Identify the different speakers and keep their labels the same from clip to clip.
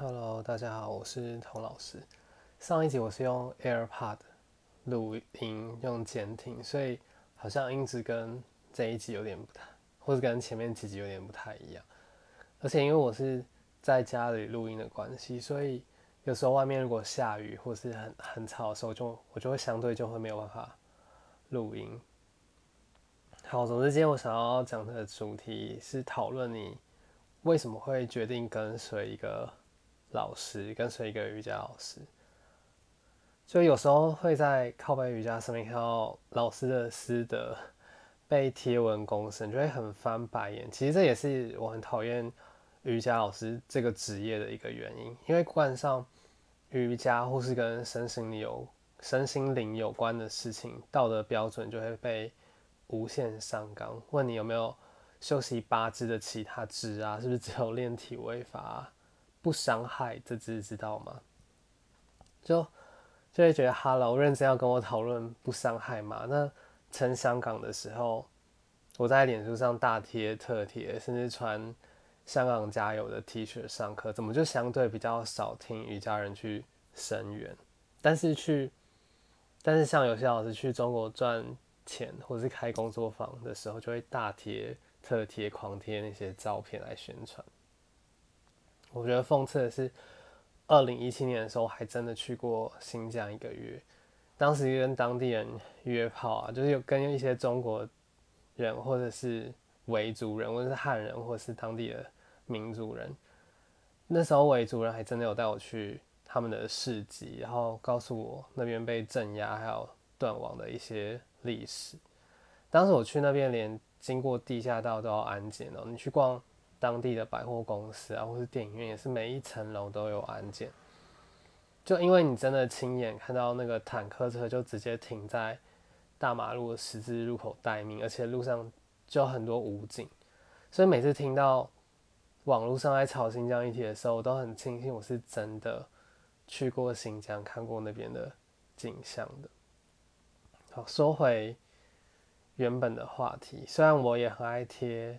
Speaker 1: Hello，大家好，我是童老师。上一集我是用 AirPod 录音，用监听，所以好像音质跟这一集有点不太，或者跟前面几集有点不太一样。而且因为我是在家里录音的关系，所以有时候外面如果下雨或是很很吵的时候，就我就会相对就会没有办法录音。好，总之今天我想要讲的主题是讨论你为什么会决定跟随一个老师，跟随一个瑜伽老师。就有时候会在靠背瑜伽上面看到老师的师德被贴文公审，就会很翻白眼。其实这也是我很讨厌瑜伽老师这个职业的一个原因，因为冠上瑜伽或是跟身心灵有身心灵有关的事情，道德标准就会被无限上纲。问你有没有修习八支的其他支啊？是不是只有练体位法，不伤害这只知道吗？就。就会觉得哈喽认真要跟我讨论不伤害嘛？那趁香港的时候，我在脸书上大贴特贴，甚至穿香港加油的 T 恤上课，怎么就相对比较少听瑜伽人去声援？但是去，但是像有些老师去中国赚钱或是开工作坊的时候，就会大贴特贴、狂贴那些照片来宣传。我觉得讽刺的是。二零一七年的时候，还真的去过新疆一个月。当时跟当地人约炮啊，就是有跟一些中国人，或者是维族人，或者是汉人，或者是当地的民族人。那时候维族人还真的有带我去他们的市集，然后告诉我那边被镇压还有断网的一些历史。当时我去那边，连经过地下道都要安检哦。你去逛。当地的百货公司啊，或是电影院，也是每一层楼都有安检。就因为你真的亲眼看到那个坦克车就直接停在大马路的十字路口待命，而且路上就很多武警，所以每次听到网络上在炒新疆议题的时候，我都很庆幸我是真的去过新疆，看过那边的景象的。好，说回原本的话题，虽然我也很爱贴。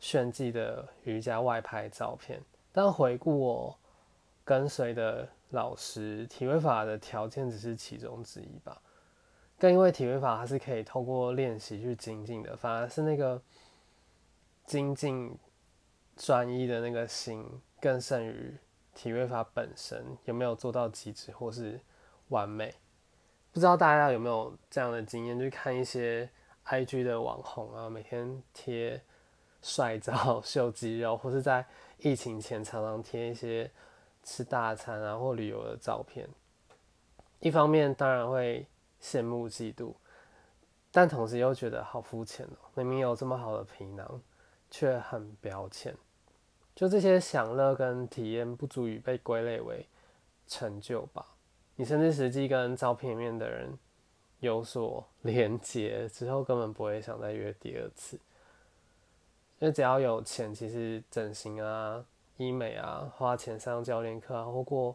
Speaker 1: 炫技的瑜伽外拍照片，但回顾我跟随的老师，体位法的条件只是其中之一吧。更因为体位法它是可以透过练习去精进的，反而是那个精进专一的那个心，更胜于体位法本身有没有做到极致或是完美。不知道大家有没有这样的经验，就看一些 IG 的网红啊，每天贴。帅照 秀肌肉，或是在疫情前常常贴一些吃大餐啊或旅游的照片。一方面当然会羡慕嫉妒，但同时又觉得好肤浅哦。明明有这么好的皮囊，却很标签。就这些享乐跟体验不足以被归类为成就吧？你甚至实际跟照片里面的人有所连接之后，根本不会想再约第二次。因为只要有钱，其实整形啊、医美啊、花钱上教练课啊，或过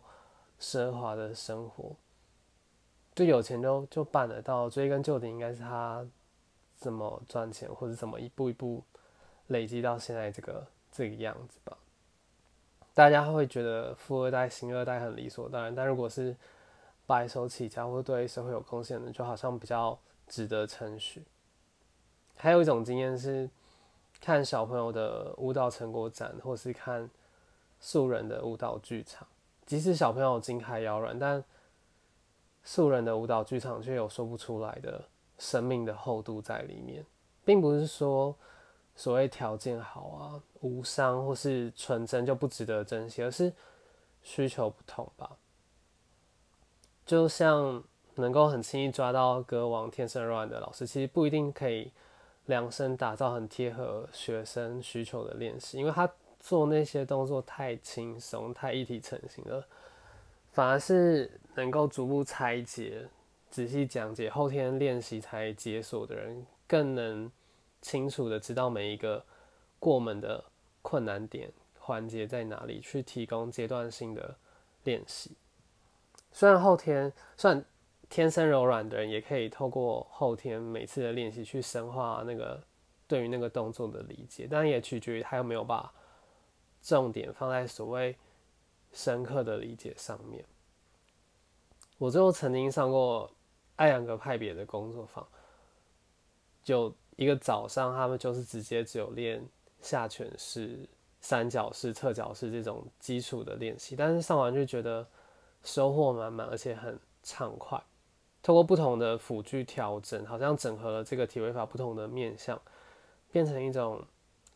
Speaker 1: 奢华的生活，就有钱就就办得到。追根究底，应该是他怎么赚钱，或者怎么一步一步累积到现在这个这个样子吧。大家会觉得富二代、星二代很理所当然，但如果是白手起家或对社会有贡献的，就好像比较值得称许。还有一种经验是。看小朋友的舞蹈成果展，或是看素人的舞蹈剧场，即使小朋友筋开腰软，但素人的舞蹈剧场却有说不出来的生命的厚度在里面，并不是说所谓条件好啊、无伤或是纯真就不值得珍惜，而是需求不同吧。就像能够很轻易抓到歌王天生软的老师，其实不一定可以。量身打造很贴合学生需求的练习，因为他做那些动作太轻松、太一体成型了，反而是能够逐步拆解、仔细讲解、后天练习才解锁的人，更能清楚的知道每一个过门的困难点环节在哪里，去提供阶段性的练习。虽然后天算。天生柔软的人也可以透过后天每次的练习去深化那个对于那个动作的理解，但也取决于他有没有把重点放在所谓深刻的理解上面。我最后曾经上过艾扬格派别的工作坊，就一个早上，他们就是直接只有练下犬式、三角式、侧角式这种基础的练习，但是上完就觉得收获满满，而且很畅快。通过不同的辅具调整，好像整合了这个体位法不同的面向，变成一种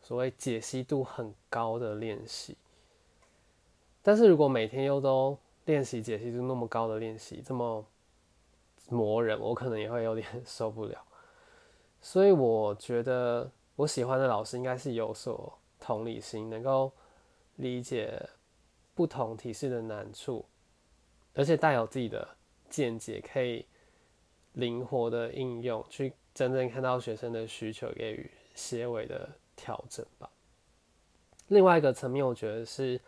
Speaker 1: 所谓解析度很高的练习。但是如果每天又都练习解析度那么高的练习，这么磨人，我可能也会有点 受不了。所以我觉得我喜欢的老师应该是有所同理心，能够理解不同体式的难处，而且带有自己的见解，可以。灵活的应用，去真正看到学生的需求，给予些微的调整吧。另外一个层面，我觉得是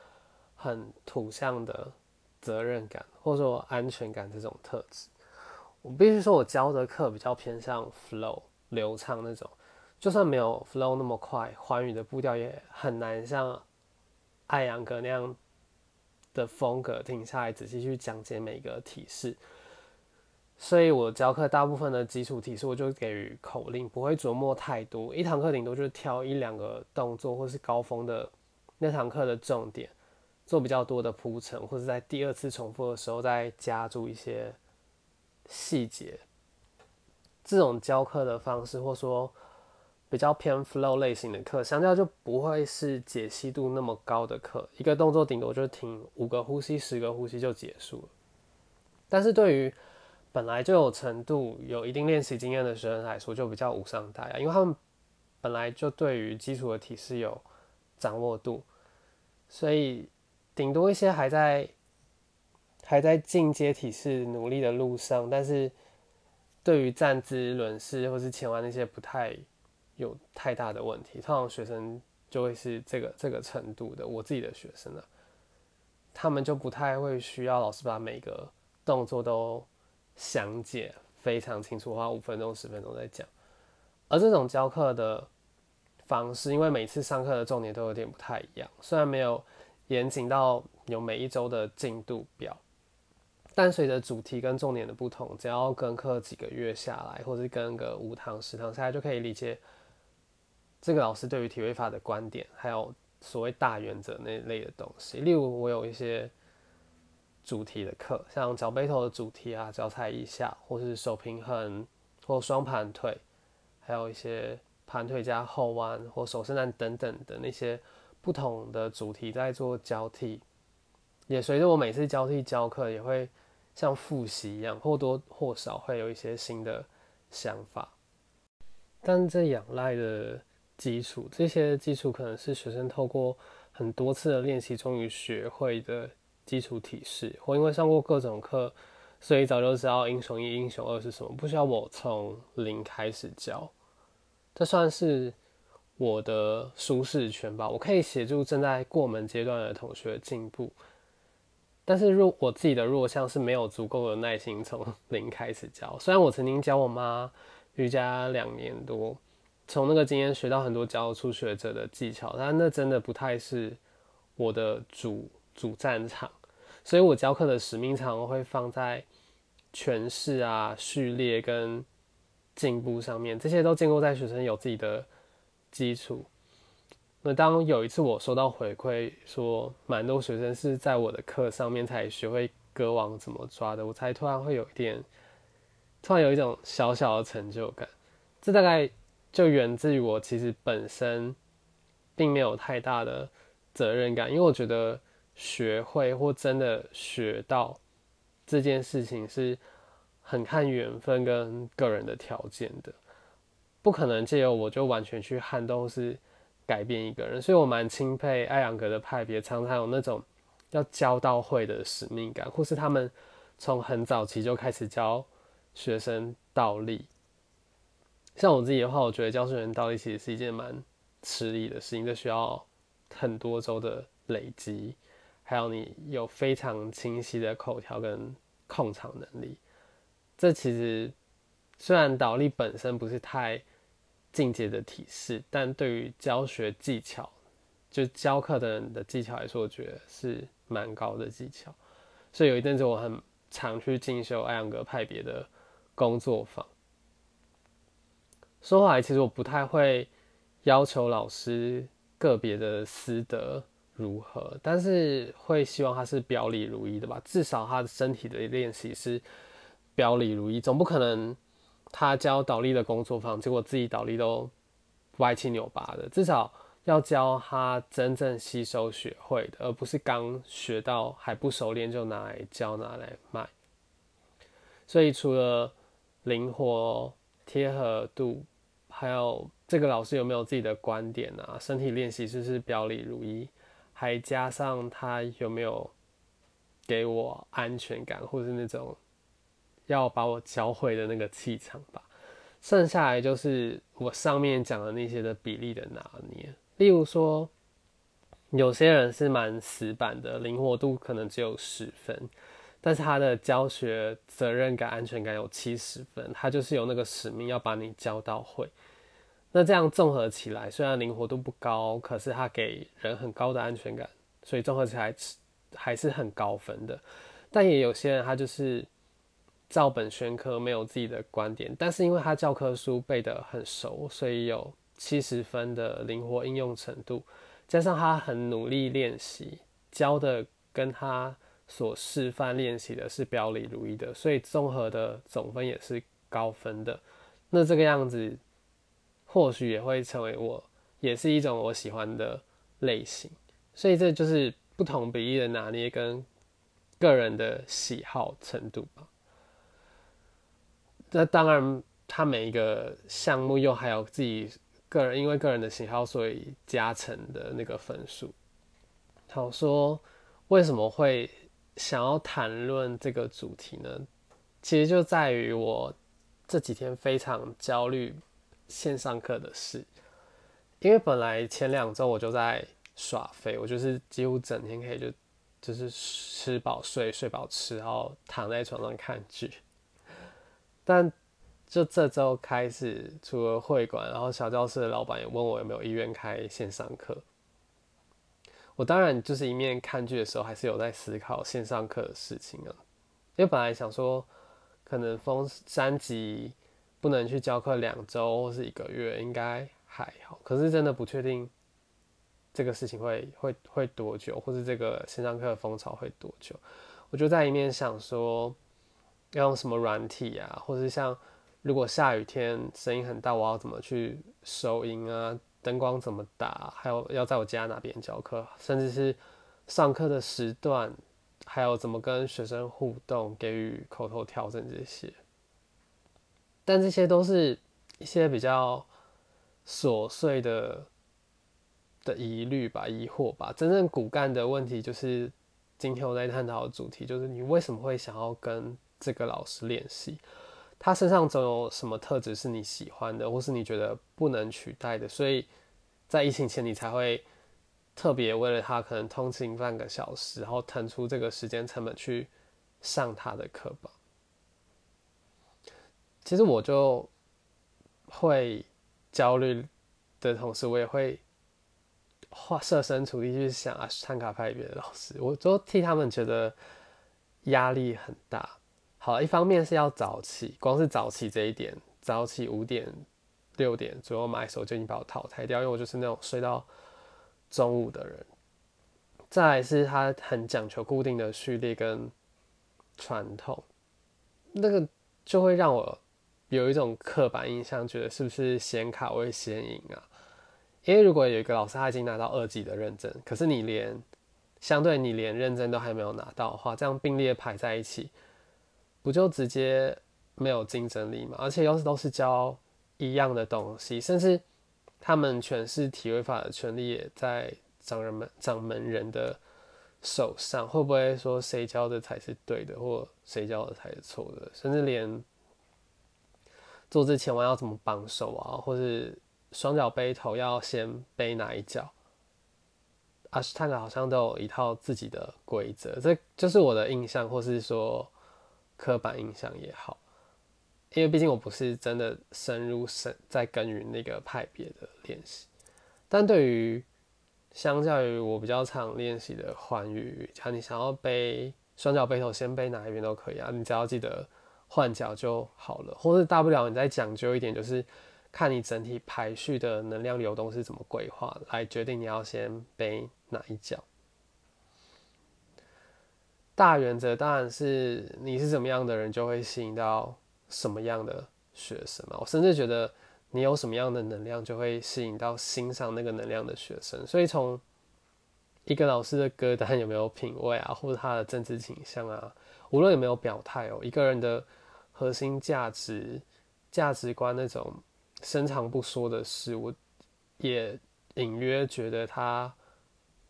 Speaker 1: 很土象的责任感，或者说安全感这种特质。我必须说，我教的课比较偏向 flow 流畅那种，就算没有 flow 那么快，环宇的步调也很难像艾扬格那样的风格停下来仔细去讲解每个体式。所以我教课大部分的基础体式，我就给予口令，不会琢磨太多。一堂课顶多就是挑一两个动作，或是高峰的那堂课的重点，做比较多的铺陈，或者在第二次重复的时候再加注一些细节。这种教课的方式，或说比较偏 flow 类型的课，相较就不会是解析度那么高的课。一个动作顶多就停五个呼吸、十个呼吸就结束了。但是对于本来就有程度、有一定练习经验的学生来说，就比较无伤大雅，因为他们本来就对于基础的体式有掌握度，所以顶多一些还在还在进阶体式努力的路上，但是对于站姿、轮式或是前弯那些不太有太大的问题，通常学生就会是这个这个程度的。我自己的学生呢，他们就不太会需要老师把每个动作都。详解非常清楚，花五分钟、十分钟在讲。而这种教课的方式，因为每次上课的重点都有点不太一样，虽然没有严谨到有每一周的进度表，但随着主题跟重点的不同，只要跟课几个月下来，或者跟个五堂、十堂下来，就可以理解这个老师对于体位法的观点，还有所谓大原则那类的东西。例如，我有一些。主题的课，像脚背头的主题啊，脚踩一下，或是手平衡，或双盘腿，还有一些盘腿加后弯或手伸展等等的那些不同的主题在做交替，也随着我每次交替教课，也会像复习一样，或多或少会有一些新的想法。但这仰赖的基础，这些基础可能是学生透过很多次的练习终于学会的。基础体式，或因为上过各种课，所以早就知道英雄一、英雄二是什么，不需要我从零开始教。这算是我的舒适圈吧，我可以协助正在过门阶段的同学进步。但是弱我自己的弱项是没有足够的耐心从零开始教。虽然我曾经教我妈瑜伽两年多，从那个经验学到很多教初学者的技巧，但那真的不太是我的主主战场。所以我教课的使命常会放在诠释啊、序列跟进步上面，这些都建构在学生有自己的基础。那当有一次我收到回馈，说蛮多学生是在我的课上面才学会割网怎么抓的，我才突然会有一点，突然有一种小小的成就感。这大概就源自于我其实本身并没有太大的责任感，因为我觉得。学会或真的学到这件事情是很看缘分跟个人的条件的，不可能借由我就完全去撼动是改变一个人，所以我蛮钦佩艾扬格的派别，常常有那种要教到会的使命感，或是他们从很早期就开始教学生倒立。像我自己的话，我觉得教学生倒立其实是一件蛮吃力的事情，这需要很多周的累积。还有你有非常清晰的口条跟控场能力，这其实虽然倒立本身不是太进阶的体式，但对于教学技巧，就教课的人的技巧来说，我觉得是蛮高的技巧，所以有一阵子我很常去进修艾扬格派别的工作坊。说回来，其实我不太会要求老师个别的师德如何，但是会希望他是表里如一的吧，至少他的身体的练习是表里如一，总不可能他教倒立的工作坊，结果自己倒立都歪七扭八的，至少。要教他真正吸收学会的，而不是刚学到还不熟练就拿来教拿来卖。所以除了灵活贴合度，还有这个老师有没有自己的观点啊？身体练习是不是表里如一？还加上他有没有给我安全感，或是那种要把我教会的那个气场吧。剩下来就是我上面讲的那些的比例的拿捏。例如说，有些人是蛮死板的，灵活度可能只有十分，但是他的教学责任感、安全感有七十分，他就是有那个使命要把你教到会。那这样综合起来，虽然灵活度不高，可是他给人很高的安全感，所以综合起来还是很高分的。但也有些人他就是照本宣科，没有自己的观点，但是因为他教科书背得很熟，所以有。七十分的灵活应用程度，加上他很努力练习，教的跟他所示范练习的是表里如一的，所以综合的总分也是高分的。那这个样子，或许也会成为我，也是一种我喜欢的类型。所以这就是不同比例的拿捏跟个人的喜好程度吧。那当然，他每一个项目又还有自己。个人因为个人的喜好，所以加成的那个分数。好说，为什么会想要谈论这个主题呢？其实就在于我这几天非常焦虑线上课的事，因为本来前两周我就在耍废，我就是几乎整天可以就就是吃饱睡，睡饱吃，然后躺在床上看剧，但。就这周开始，除了会馆，然后小教室的老板也问我有没有意愿开线上课。我当然就是一面看剧的时候，还是有在思考线上课的事情啊。因为本来想说，可能封三级不能去教课两周或是一个月，应该还好。可是真的不确定这个事情会会会多久，或是这个线上课的风潮会多久。我就在一面想说，要用什么软体啊，或是像。如果下雨天声音很大，我要怎么去收音啊？灯光怎么打？还有要在我家哪边教课，甚至是上课的时段，还有怎么跟学生互动，给予口头调整这些。但这些都是一些比较琐碎的的疑虑吧、疑惑吧。真正骨干的问题就是今天我在探讨的主题，就是你为什么会想要跟这个老师练习？他身上总有什么特质是你喜欢的，或是你觉得不能取代的，所以在疫情前你才会特别为了他可能通勤半个小时，然后腾出这个时间成本去上他的课吧。其实我就会焦虑的同时，我也会画设身处地去想啊，参卡派别的老师，我都替他们觉得压力很大。好，一方面是要早起，光是早起这一点，早起五点、六点左右买手就已经把我淘汰掉，因为我就是那种睡到中午的人。再来是他很讲求固定的序列跟传统，那个就会让我有一种刻板印象，觉得是不是显卡会先赢啊？因为如果有一个老师他已经拿到二级的认证，可是你连相对你连认证都还没有拿到的话，这样并列排在一起。不就直接没有竞争力嘛？而且又是都是教一样的东西，甚至他们诠释体位法的权利也在掌人们掌门人的手上。会不会说谁教的才是对的，或谁教的才是错的？甚至连做之前我要怎么绑手啊，或是双脚背头要先背哪一脚？阿斯坦克好像都有一套自己的规则，这就是我的印象，或是说。刻板印象也好，因为毕竟我不是真的深入深在耕耘那个派别的练习，但对于相较于我比较常练习的环宇像，你想要背双脚背头，先背哪一边都可以啊，你只要记得换脚就好了，或者大不了你再讲究一点，就是看你整体排序的能量流动是怎么规划来决定你要先背哪一脚。大原则当然是你是怎么样的人，就会吸引到什么样的学生嘛。我甚至觉得你有什么样的能量，就会吸引到欣赏那个能量的学生。所以从一个老师的歌单有没有品味啊，或者他的政治倾向啊，无论有没有表态哦，一个人的核心价值、价值观那种深藏不说的事，我也隐约觉得他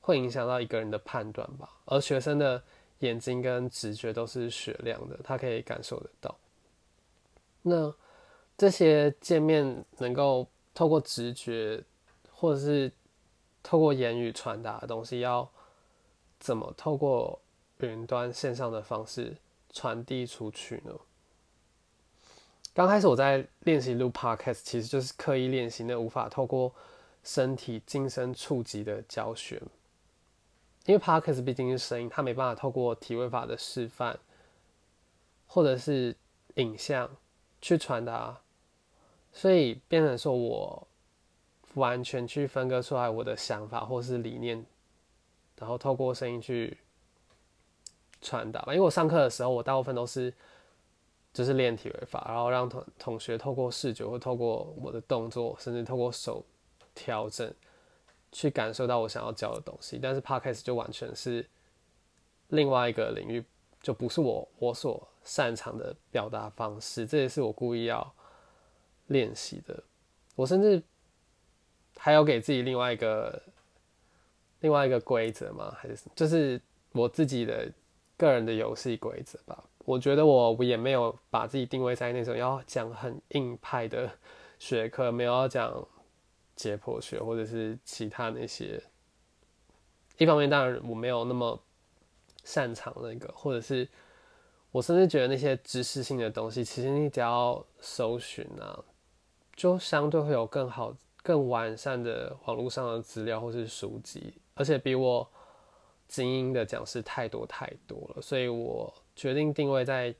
Speaker 1: 会影响到一个人的判断吧。而学生的。眼睛跟直觉都是雪亮的，他可以感受得到。那这些见面能够透过直觉或者是透过言语传达的东西，要怎么透过云端线上的方式传递出去呢？刚开始我在练习录 podcast，其实就是刻意练习那无法透过身体近身触及的教学。因为 podcast 毕竟是声音，它没办法透过体位法的示范，或者是影像去传达，所以变成说我完全去分割出来我的想法或是理念，然后透过声音去传达吧。因为我上课的时候，我大部分都是就是练体位法，然后让同同学透过视觉或透过我的动作，甚至透过手调整。去感受到我想要教的东西，但是 podcast 就完全是另外一个领域，就不是我我所擅长的表达方式。这也是我故意要练习的。我甚至还要给自己另外一个另外一个规则吗？还是就是我自己的个人的游戏规则吧？我觉得我也没有把自己定位在那种要讲很硬派的学科，没有要讲。解剖学或者是其他那些，一方面当然我没有那么擅长那个，或者是我甚至觉得那些知识性的东西，其实你只要搜寻啊，就相对会有更好、更完善的网络上的资料或是书籍，而且比我精英的讲师太多太多了，所以我决定定位在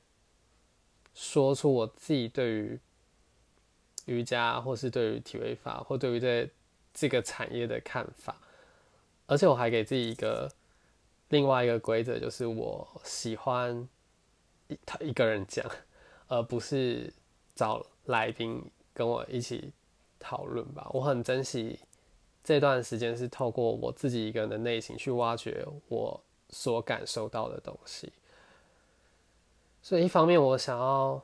Speaker 1: 说出我自己对于。瑜伽，或是对于体位法，或对于这这个产业的看法，而且我还给自己一个另外一个规则，就是我喜欢一他一个人讲，而不是找来宾跟我一起讨论吧。我很珍惜这段时间，是透过我自己一个人的内心去挖掘我所感受到的东西。所以一方面，我想要。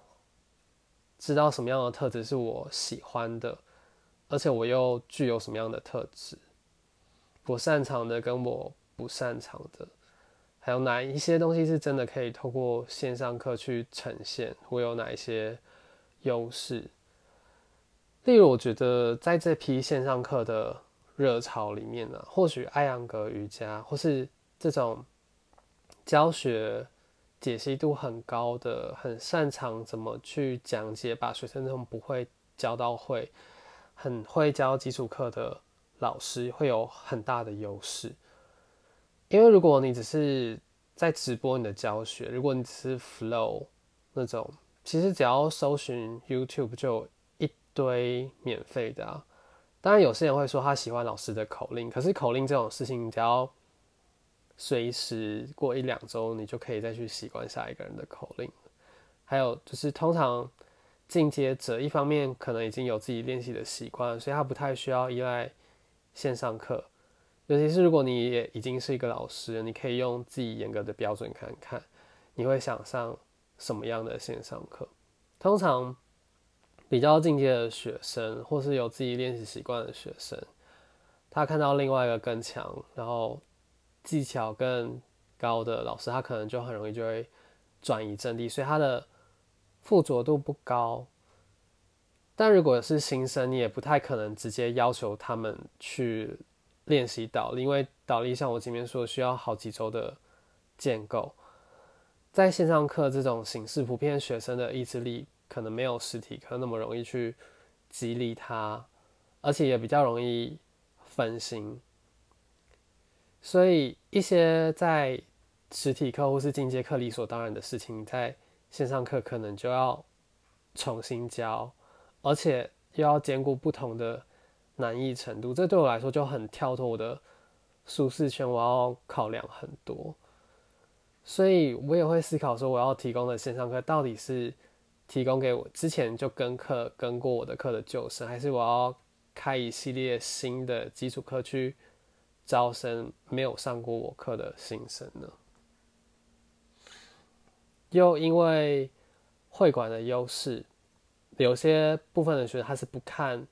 Speaker 1: 知道什么样的特质是我喜欢的，而且我又具有什么样的特质，我擅长的跟我不擅长的，还有哪一些东西是真的可以透过线上课去呈现？我有哪一些优势？例如，我觉得在这批线上课的热潮里面呢，或许艾扬格瑜伽或是这种教学。解析度很高的，很擅长怎么去讲解，把学生从不会教到会，很会教基础课的老师会有很大的优势。因为如果你只是在直播你的教学，如果你只是 flow 那种，其实只要搜寻 YouTube 就一堆免费的啊。当然有些人会说他喜欢老师的口令，可是口令这种事情，只要随时过一两周，你就可以再去习惯下一个人的口令。还有就是，通常进阶者一方面可能已经有自己练习的习惯，所以他不太需要依赖线上课。尤其是如果你也已经是一个老师，你可以用自己严格的标准看看，你会想上什么样的线上课。通常比较进阶的学生，或是有自己练习习惯的学生，他看到另外一个更强，然后。技巧更高的老师，他可能就很容易就会转移阵地，所以他的附着度不高。但如果是新生，你也不太可能直接要求他们去练习倒立，因为倒立像我前面说，需要好几周的建构。在线上课这种形式，普遍学生的意志力可能没有实体课那么容易去激励他，而且也比较容易分心。所以一些在实体课或是进阶课理所当然的事情，在线上课可能就要重新教，而且又要兼顾不同的难易程度，这对我来说就很跳脱我的舒适圈，我要考量很多，所以我也会思考说，我要提供的线上课到底是提供给我之前就跟课跟过我的课的旧生，还是我要开一系列新的基础课去招生没有上过我课的新生呢？又因为会馆的优势，有些部分的学生他是不看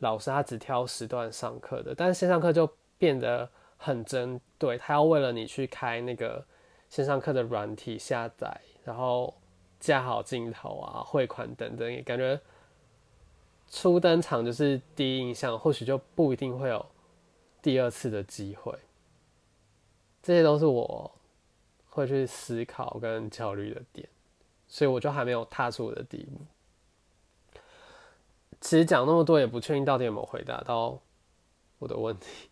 Speaker 1: 老师，他只挑时段上课的。但是线上课就变得很针对，他要为了你去开那个线上课的软体下载，然后架好镜头啊、汇款等等，也感觉初登场就是第一印象，或许就不一定会有第二次的机会。这些都是我。会去思考跟焦虑的点，所以我就还没有踏出我的第一步。其实讲那么多，也不确定到底有没有回答到我的问题，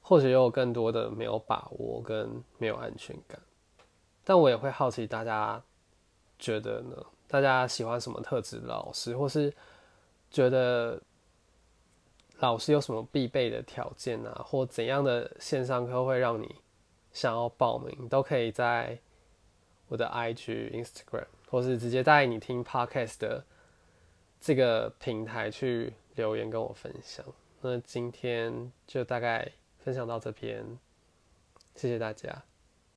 Speaker 1: 或许有更多的没有把握跟没有安全感。但我也会好奇大家觉得呢？大家喜欢什么特质的老师，或是觉得老师有什么必备的条件啊，或怎样的线上课会让你？想要报名都可以在我的 IG、Instagram，或是直接在你听 Podcast 的这个平台去留言跟我分享。那今天就大概分享到这边，谢谢大家。